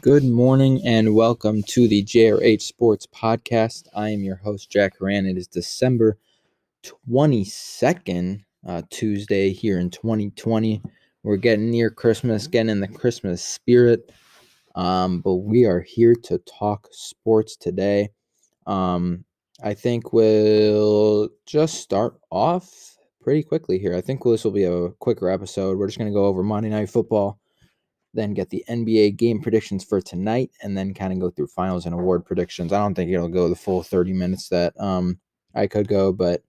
Good morning and welcome to the JRH Sports Podcast. I am your host, Jack Horan. It is December 22nd, uh, Tuesday here in 2020. We're getting near Christmas, getting in the Christmas spirit. Um, but we are here to talk sports today. Um, I think we'll just start off pretty quickly here. I think this will be a quicker episode. We're just going to go over Monday Night Football then get the NBA game predictions for tonight, and then kind of go through finals and award predictions. I don't think it'll go the full 30 minutes that um, I could go, but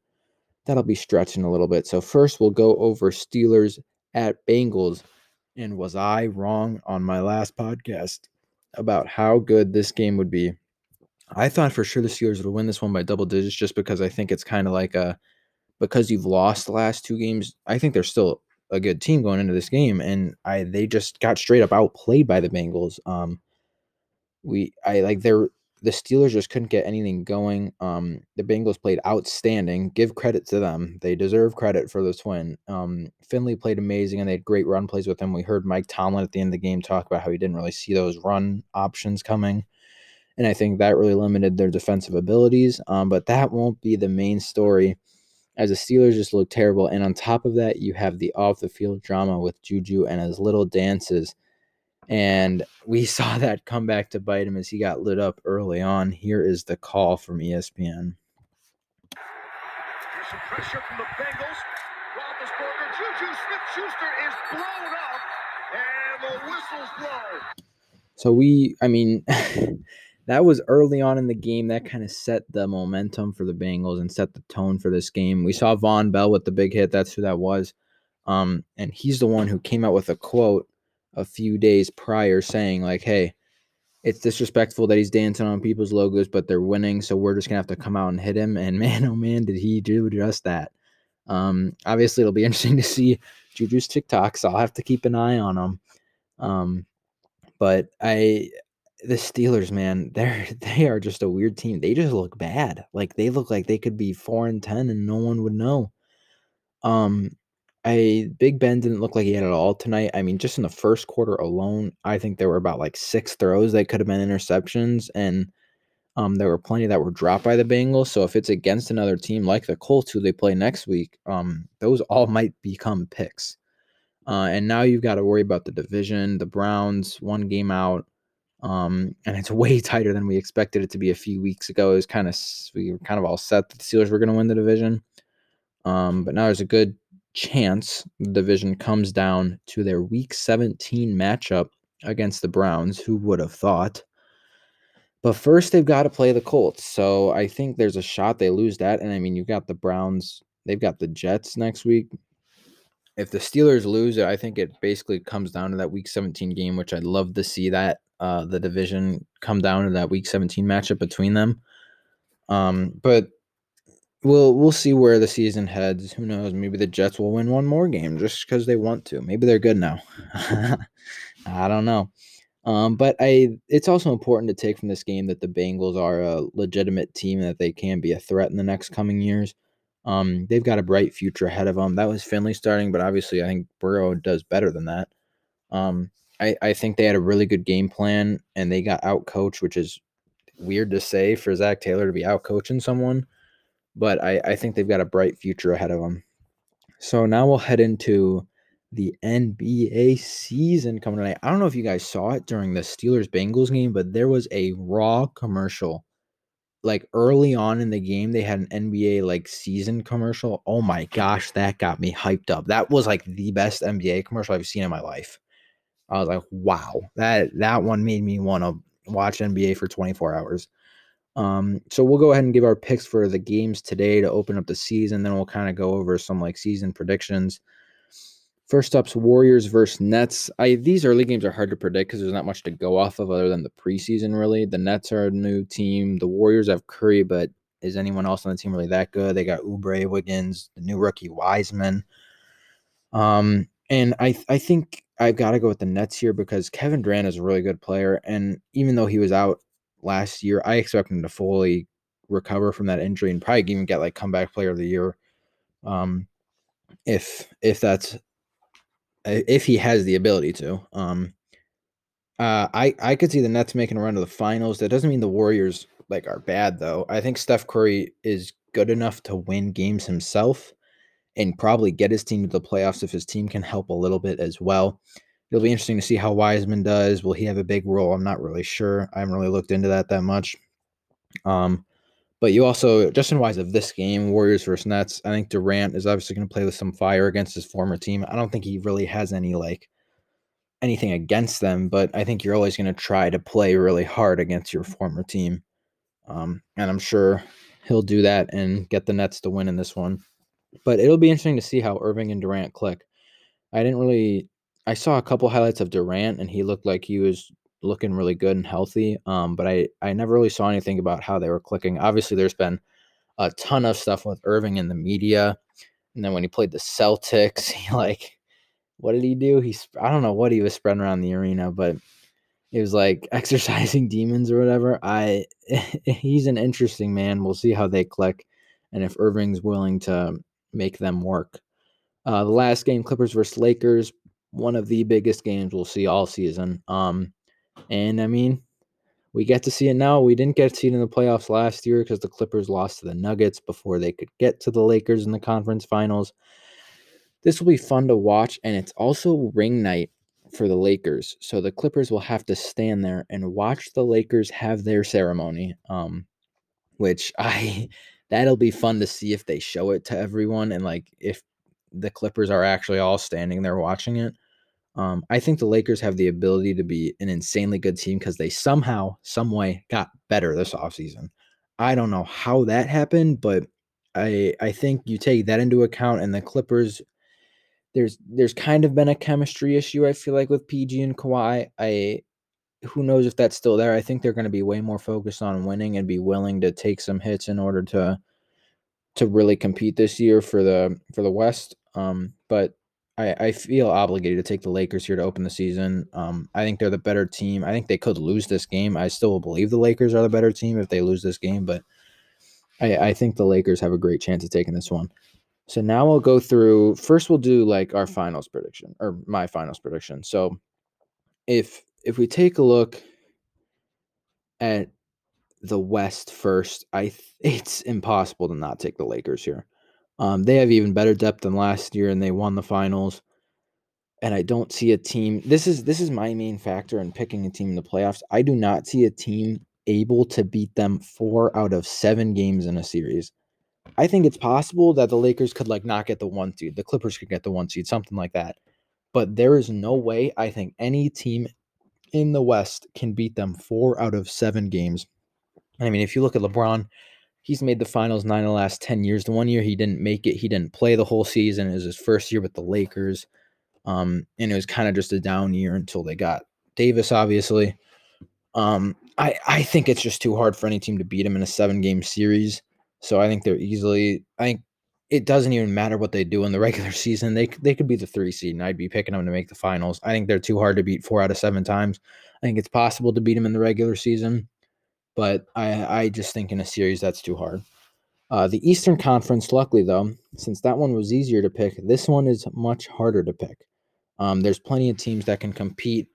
that'll be stretching a little bit. So, first, we'll go over Steelers at Bengals. And was I wrong on my last podcast about how good this game would be? I thought for sure the Steelers would win this one by double digits just because I think it's kind of like a because you've lost the last two games, I think they're still a good team going into this game, and I they just got straight up outplayed by the Bengals. Um, we I like they're the Steelers just couldn't get anything going. Um, the Bengals played outstanding. Give credit to them; they deserve credit for this win. Um, Finley played amazing, and they had great run plays with him. We heard Mike Tomlin at the end of the game talk about how he didn't really see those run options coming, and I think that really limited their defensive abilities. Um, but that won't be the main story as the Steelers just look terrible. And on top of that, you have the off the field drama with Juju and his little dances. And we saw that come back to bite him as he got lit up early on. Here is the call from ESPN. There's some pressure from the Bengals. Roethlisberger, Juju Smith-Schuster is blown up, and the whistle's. So we, I mean, that was early on in the game. That kind of set the momentum for the Bengals and set the tone for this game. We saw Vonn Bell with the big hit. That's who that was. Um, and he's the one who came out with a quote a few days prior saying, like, hey, it's disrespectful that he's dancing on people's logos, but they're winning, so we're just gonna have to come out and hit him. And man, oh man, did he do just that. Um, obviously it'll be interesting to see Juju's TikToks. I'll have to keep an eye on them. Um, but I the Steelers, man, they're they are just a weird team. They just look bad. Like they look like they could be four and ten and no one would know. Um I Big Ben didn't look like he had it all tonight. I mean, just in the first quarter alone, I think there were about like six throws that could have been interceptions, and um, there were plenty that were dropped by the Bengals. So if it's against another team like the Colts, who they play next week, um, those all might become picks. Uh, and now you've got to worry about the division. The Browns, one game out. Um, and it's way tighter than we expected it to be a few weeks ago. It was kind of we were kind of all set that the Steelers were going to win the division. Um, but now there's a good chance the division comes down to their Week 17 matchup against the Browns. Who would have thought? But first, they've got to play the Colts. So I think there's a shot they lose that. And I mean, you've got the Browns. They've got the Jets next week. If the Steelers lose it, I think it basically comes down to that Week 17 game, which I'd love to see that uh, the division come down to that Week 17 matchup between them. Um, but we'll we'll see where the season heads. Who knows? Maybe the Jets will win one more game just because they want to. Maybe they're good now. I don't know. Um, but I, it's also important to take from this game that the Bengals are a legitimate team that they can be a threat in the next coming years. Um, they've got a bright future ahead of them. That was Finley starting, but obviously I think Burrow does better than that. Um, I, I think they had a really good game plan and they got out coached, which is weird to say for Zac Taylor to be out coaching someone, but I, I think they've got a bright future ahead of them. So now we'll head into the NBA season coming tonight. I don't know if you guys saw it during the Steelers Bengals game, but there was a raw commercial. Like early on in the game, they had an NBA like season commercial. Oh my gosh, that got me hyped up. That was like the best NBA commercial I've seen in my life. I was like, wow, that that one made me want to watch NBA for 24 hours. Um, so we'll go ahead and give our picks for the games today to open up the season. Then we'll kind of go over some like season predictions. First up's Warriors versus Nets. I these early games are hard to predict because there's not much to go off of other than the preseason. Really, the Nets are a new team. The Warriors have Curry, but is anyone else on the team really that good? They got Oubre, Wiggins, the new rookie Wiseman. Um, and I I think I've got to go with the Nets here because Kevin Durant is a really good player, and even though he was out last year. I expect him to fully recover from that injury and probably even get like comeback player of the year. Um, if if that's if he has the ability to. Um, uh, I I could see the Nets making a run to the finals. That doesn't mean the Warriors like are bad though. I think Steph Curry is good enough to win games himself and probably get his team to the playoffs if his team can help a little bit as well. It'll be interesting to see how Wiseman does. Will he have a big role? I'm not really sure. I haven't really looked into that that much. Um, but you also, Justin wise of this game, Warriors versus Nets, I think Durant is obviously going to play with some fire against his former team. I don't think he really has any like anything against them, but I think you're always going to try to play really hard against your former team. Um, and I'm sure he'll do that and get the Nets to win in this one. But it'll be interesting to see how Irving and Durant click. I didn't really I saw a couple highlights of Durant and he looked like he was looking really good and healthy. Um, but I I never really saw anything about how they were clicking. Obviously, there's been a ton of stuff with Irving in the media, and then when he played the Celtics, he like, what did he do? He's I don't know what he was spreading around the arena, but it was like exercising demons or whatever. I he's an interesting man. We'll see how they click, and if Irving's willing to make them work. Uh, the last game, Clippers versus Lakers, one of the biggest games we'll see all season. Um, and I mean, we get to see it now. We didn't get to see it in the playoffs last year because the Clippers lost to the Nuggets before they could get to the Lakers in the conference finals. This will be fun to watch, and it's also ring night for the Lakers. So the Clippers will have to stand there and watch the Lakers have their ceremony. Um, which I that'll be fun to see if they show it to everyone and like if the Clippers are actually all standing there watching it. Um, I think the Lakers have the ability to be an insanely good team because they somehow, some way got better this offseason. I don't know how that happened, but I I think you take that into account and the Clippers there's there's kind of been a chemistry issue I feel like with PG and Kawhi. I who knows if that's still there. I think they're going to be way more focused on winning and be willing to take some hits in order to to really compete this year for the for the West. Um, but I, I feel obligated to take the Lakers here to open the season. Um, I think they're the better team. I think they could lose this game. I still believe the Lakers are the better team if they lose this game, but I, I think the Lakers have a great chance of taking this one. So now we'll go through. First, we'll do like our finals prediction or my finals prediction. So if if we take a look at the West first, I th- it's impossible to not take the Lakers here. Um, they have even better depth than last year, and they won the finals. And I don't see a team. This is this is my main factor in picking a team in the playoffs. I do not see a team able to beat them four out of seven games in a series. I think it's possible that the Lakers could like not get the one seed, the Clippers could get the one seed, something like that. But there is no way I think any team in the West can beat them four out of seven games. I mean, if you look at LeBron, he's made the finals nine of the last 10 years. The one year he didn't make it, he didn't play the whole season. It was his first year with the Lakers. Um, and it was kind of just a down year until they got Davis, obviously. Um, I, I think it's just too hard for any team to beat him in a seven game series. So I think they're easily, I think it doesn't even matter what they do in the regular season. They, they could be the three seed, and I'd be picking them to make the finals. I think they're too hard to beat four out of seven times. I think it's possible to beat them in the regular season but I, I just think in a series that's too hard. Uh, the Eastern Conference, luckily though, since that one was easier to pick, this one is much harder to pick. Um, there's plenty of teams that can compete.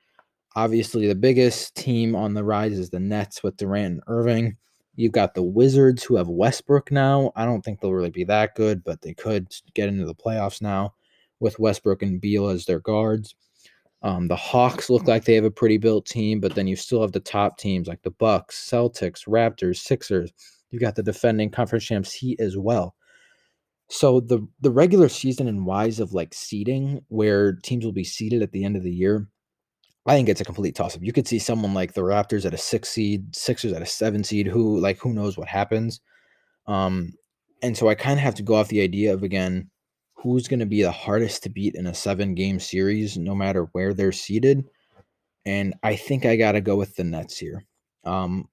Obviously, the biggest team on the rise is the Nets with Durant and Irving. You've got the Wizards who have Westbrook now. I don't think they'll really be that good, but they could get into the playoffs now with Westbrook and Beal as their guards. Um, the Hawks look like they have a pretty built team, but then you still have the top teams like the Bucks, Celtics, Raptors, Sixers. You've got the defending conference champs Heat as well. So the the regular season and wise of like seeding, where teams will be seeded at the end of the year, I think it's a complete toss up. You could see someone like the Raptors at a six seed, Sixers at a seven seed, who like who knows what happens. Um, and so I kind of have to go off the idea of again who's going to be the hardest to beat in a seven game series, no matter where they're seated. And I think I got to go with the Nets here. Um,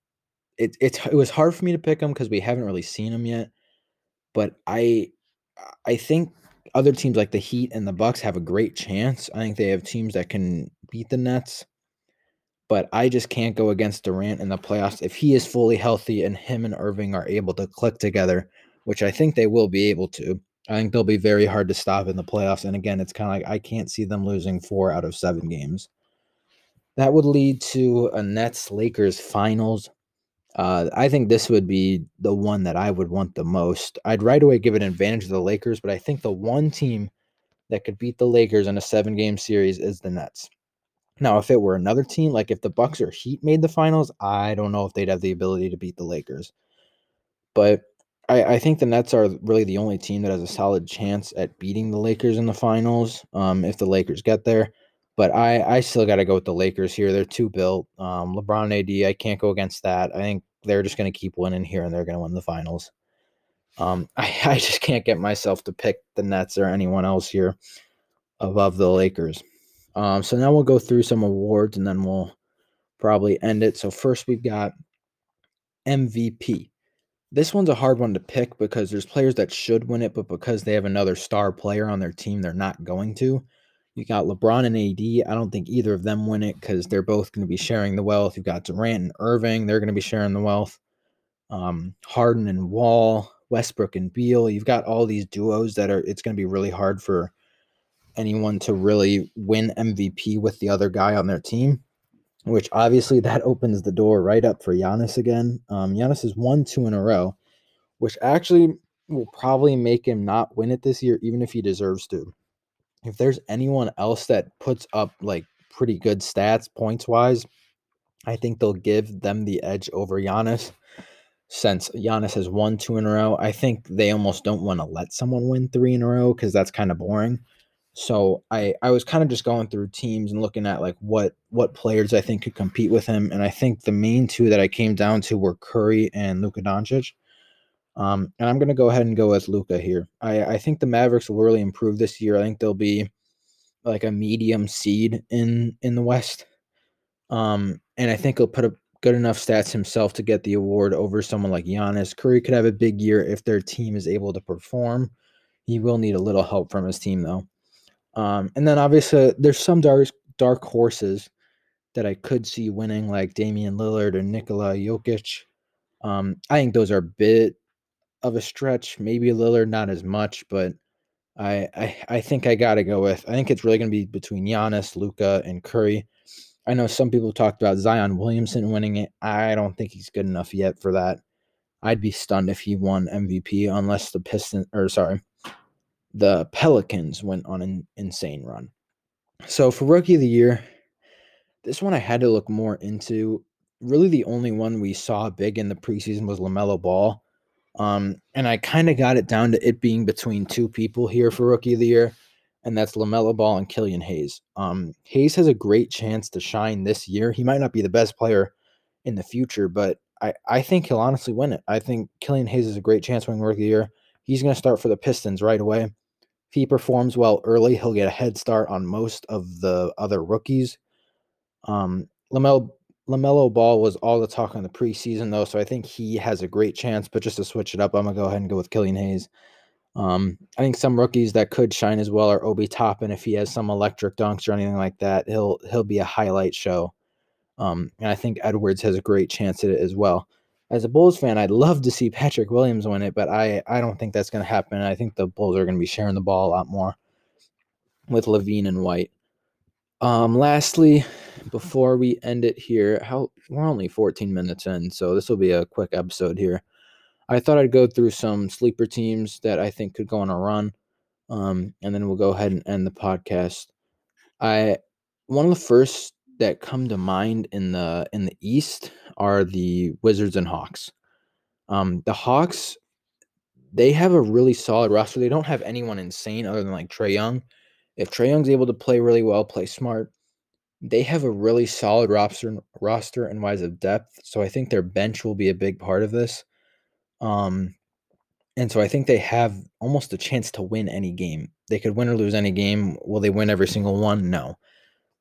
it, it, it was hard for me to pick them because we haven't really seen them yet. But I I think other teams like the Heat and the Bucks have a great chance. I think they have teams that can beat the Nets. but I just can't go against Durant in the playoffs if he is fully healthy and him and Irving are able to click together, which I think they will be able to. I think they'll be very hard to stop in the playoffs. And again, it's kind of like I can't see them losing four out of seven games. That would lead to a Nets Lakers finals. Uh, I think this would be the one that I would want the most. I'd right away give an advantage to the Lakers, but I think the one team that could beat the Lakers in a seven game series is the Nets. Now, if it were another team, like if the Bucks or Heat made the finals, I don't know if they'd have the ability to beat the Lakers. But I, I think the Nets are really the only team that has a solid chance at beating the Lakers in the finals. Um, if the Lakers get there. But I, I still got to go with the Lakers here. They're too built. Um, LeBron AD, I can't go against that. I think they're just going to keep winning here and they're going to win the finals. Um, I, I just can't get myself to pick the Nets or anyone else here above the Lakers. Um, so now we'll go through some awards and then we'll probably end it. So first we've got MVP. This one's a hard one to pick because there's players that should win it, but because they have another star player on their team, they're not going to. You got LeBron and AD. I don't think either of them win it because they're both going to be sharing the wealth. You've got Durant and Irving. They're going to be sharing the wealth. Um, Harden and Wall, Westbrook and Beal. You've got all these duos that are, it's going to be really hard for anyone to really win MVP with the other guy on their team, which obviously that opens the door right up for Giannis again. Um, Giannis has won two in a row, which actually will probably make him not win it this year, even if he deserves to. If there's anyone else that puts up like pretty good stats points wise, I think they'll give them the edge over Giannis. Since Giannis has won two in a row, I think they almost don't want to let someone win three in a row because that's kind of boring. So I I was kind of just going through teams and looking at like what what players I think could compete with him, and I think the main two that I came down to were Curry and Luka Doncic. Um, and I'm gonna go ahead and go with Luka here. I I think the Mavericks will really improve this year. I think they'll be like a medium seed in in the West. Um, and I think he'll put up good enough stats himself to get the award over someone like Giannis. Curry could have a big year if their team is able to perform. He will need a little help from his team though. Um, and then obviously there's some dark dark horses that I could see winning, like Damian Lillard or Nikola Jokic. Um, I think those are a bit of a stretch. Maybe Lillard not as much, but I I, I think I gotta go with. I think it's really gonna be between Giannis, Luka, and Curry. I know some people talked about Zion Williamson winning it. I don't think he's good enough yet for that. I'd be stunned if he won MVP unless the Pistons or sorry, the Pelicans went on an insane run. So for rookie of the year, this one I had to look more into. Really, the only one we saw big in the preseason was LaMelo Ball. Um, and I kind of got it down to it being between two people here for rookie of the year, and that's LaMelo Ball and Killian Hayes. Um, Hayes has a great chance to shine this year. He might not be the best player in the future, but I, I think he'll honestly win it. I think Killian Hayes is a great chance winning rookie of the year. He's going to start for the Pistons right away. If he performs well early, he'll get a head start on most of the other rookies. Um, LaMelo Ball was all the talk on the preseason, though, so I think he has a great chance. But just to switch it up, I'm gonna go ahead and go with Killian Hayes. Um, I think some rookies that could shine as well are Obi Toppin. If he has some electric dunks or anything like that, he'll he'll be a highlight show. Um, and I think Edwards has a great chance at it as well as a Bulls fan, I'd love to see Patrick Williams win it, but I, I don't think that's going to happen. I think the Bulls are going to be sharing the ball a lot more with LaVine and White. Um, lastly, before we end it here, how we're only 14 minutes in, so this will be a quick episode here. I thought I'd go through some sleeper teams that I think could go on a run, um, and then we'll go ahead and end the podcast. I one of the first that come to mind in the in the East are the Wizards and Hawks. Um, the Hawks, they have a really solid roster. They don't have anyone insane other than like Trae Young. If Trae Young's able to play really well, play smart, they have a really solid roster roster and wise of depth. So I think their bench will be a big part of this. Um, and so I think they have almost a chance to win any game. They could win or lose any game. Will they win every single one? No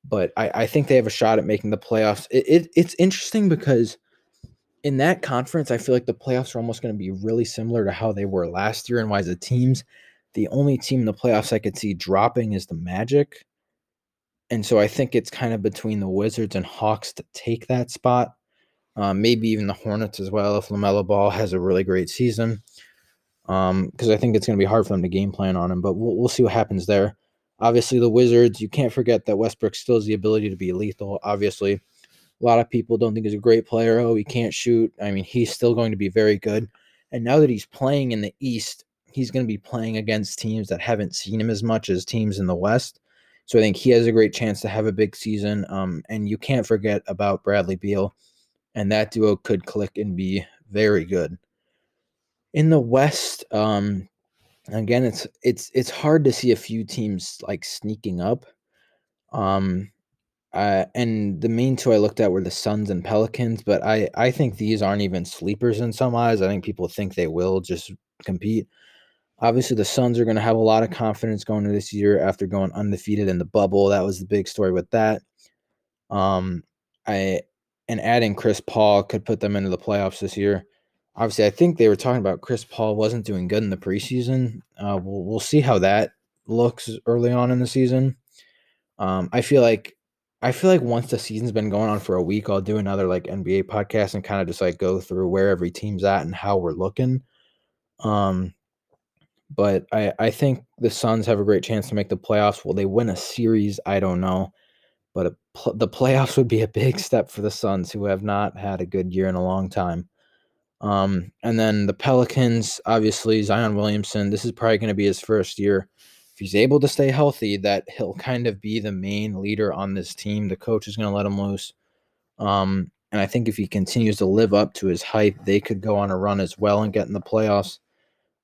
but I, I think they have a shot at making the playoffs. It, it, it's interesting because in that conference, I feel like the playoffs are almost going to be really similar to how they were last year. And why the teams, the only team in the playoffs I could see dropping is the Magic. and so I think it's kind of between the Wizards and Hawks to take that spot. Um, maybe even the Hornets as well if LaMelo Ball has a really great season. Because um, I think it's going to be hard for them to game plan on him, but we'll, we'll see what happens there. Obviously, the Wizards, you can't forget that Westbrook still has the ability to be lethal. Obviously, a lot of people don't think he's a great player. Oh, he can't shoot. I mean, he's still going to be very good. And now that he's playing in the East, he's going to be playing against teams that haven't seen him as much as teams in the West. So I think he has a great chance to have a big season. Um, and you can't forget about Bradley Beal, and that duo could click and be very good. In the West, um, again, it's it's it's hard to see a few teams like sneaking up. Um, uh, and the main two I looked at were the Suns and Pelicans, but I I think these aren't even sleepers in some eyes. I think people think they will just compete. Obviously, the Suns are going to have a lot of confidence going into this year after going undefeated in the bubble. That was the big story with that. Um, I and adding Chris Paul could put them into the playoffs this year. Obviously, I think they were talking about Chris Paul wasn't doing good in the preseason. Uh, we'll we'll see how that looks early on in the season. Um, I feel like I feel like once the season's been going on for a week, I'll do another like NBA podcast and kind of just like go through where every team's at and how we're looking. Um, but I, I think the Suns have a great chance to make the playoffs. Will they win a series? I don't know. But pl- the playoffs would be a big step for the Suns, who have not had a good year in a long time. Um, and then the Pelicans, obviously, Zion Williamson, this is probably going to be his first year. If he's able to stay healthy, that he'll kind of be the main leader on this team. The coach is going to let him loose. Um, and I think if he continues to live up to his hype, they could go on a run as well and get in the playoffs.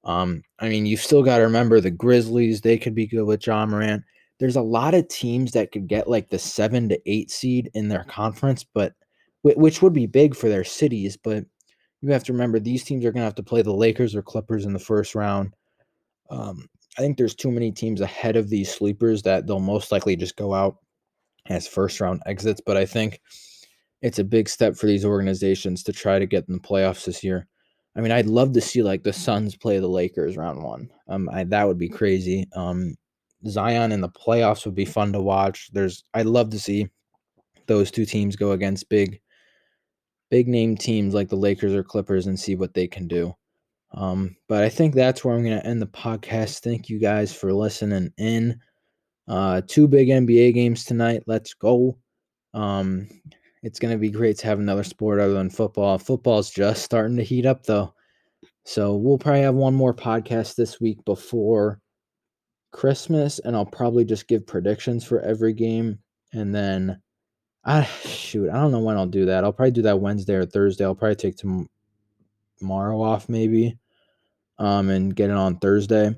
Um, I mean, you've still got to remember the Grizzlies, they could be good with Ja Morant. There's a lot of teams that could get like the seven to eight seed in their conference, but which would be big for their cities. But you have to remember these teams are going to have to play the Lakers or Clippers in the first round. Um, I think there's too many teams ahead of these sleepers that they'll most likely just go out as first round exits. But I think it's a big step for these organizations to try to get in the playoffs this year. I mean, I'd love to see like the Suns play the Lakers round one. Um, I, that would be crazy. Um, Zion in the playoffs would be fun to watch. There's, I'd love to see those two teams go against big, big name teams like the Lakers or Clippers and see what they can do. Um, but I think that's where I'm going to end the podcast. Thank you guys for listening in. Uh, two big NBA games tonight. Let's go. Um, it's going to be great to have another sport other than football. Football's just starting to heat up, though. So we'll probably have one more podcast this week before Christmas, and I'll probably just give predictions for every game. And then, I shoot, I don't know when I'll do that. I'll probably do that Wednesday or Thursday. I'll probably take tomorrow off, maybe, um, and get it on Thursday.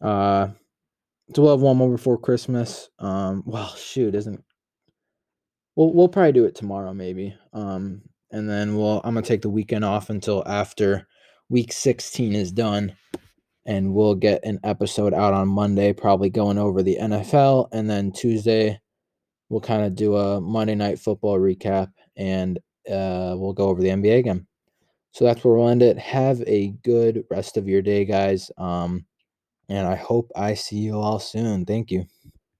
Uh, so we'll have one more before Christmas. Um, well, shoot, isn't We'll we'll probably do it tomorrow, maybe. Um, and then we'll I'm gonna take the weekend off until after week 16 is done, and we'll get an episode out on Monday, probably going over the NFL, and then Tuesday we'll kind of do a Monday night football recap, and uh, we'll go over the NBA again. So that's where we'll end it. Have a good rest of your day, guys. Um, and I hope I see you all soon. Thank you.